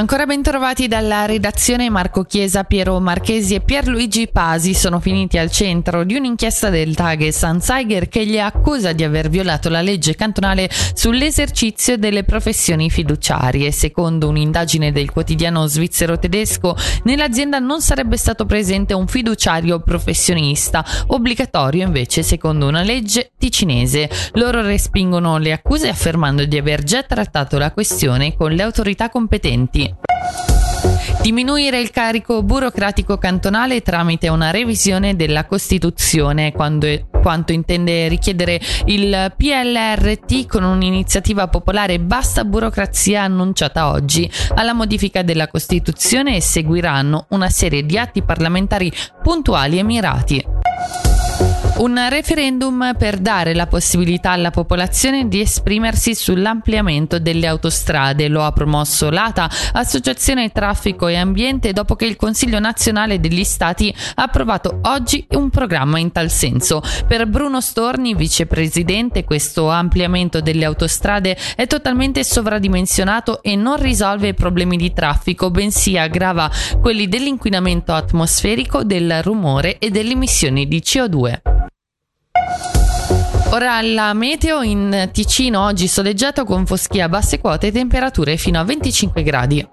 Ancora ben trovati dalla redazione Marco Chiesa, Piero Marchesi e Pierluigi Pasi sono finiti al centro di un'inchiesta del Tages Anzeiger che li accusa di aver violato la legge cantonale sull'esercizio delle professioni fiduciarie. Secondo un'indagine del quotidiano svizzero tedesco, nell'azienda non sarebbe stato presente un fiduciario professionista, obbligatorio invece secondo una legge ticinese. Loro respingono le accuse affermando di aver già trattato la questione con le autorità competenti. Diminuire il carico burocratico cantonale tramite una revisione della Costituzione, quando, quanto intende richiedere il PLRT con un'iniziativa popolare basta burocrazia annunciata oggi. Alla modifica della Costituzione seguiranno una serie di atti parlamentari puntuali e mirati. Un referendum per dare la possibilità alla popolazione di esprimersi sull'ampliamento delle autostrade. Lo ha promosso l'ATA, Associazione Traffico e Ambiente, dopo che il Consiglio nazionale degli Stati ha approvato oggi un programma in tal senso. Per Bruno Storni, vicepresidente, questo ampliamento delle autostrade è totalmente sovradimensionato e non risolve i problemi di traffico, bensì aggrava quelli dell'inquinamento atmosferico, del rumore e delle emissioni di CO2. Ora la meteo in Ticino oggi soleggiato con foschia a basse quote e temperature fino a 25 gradi.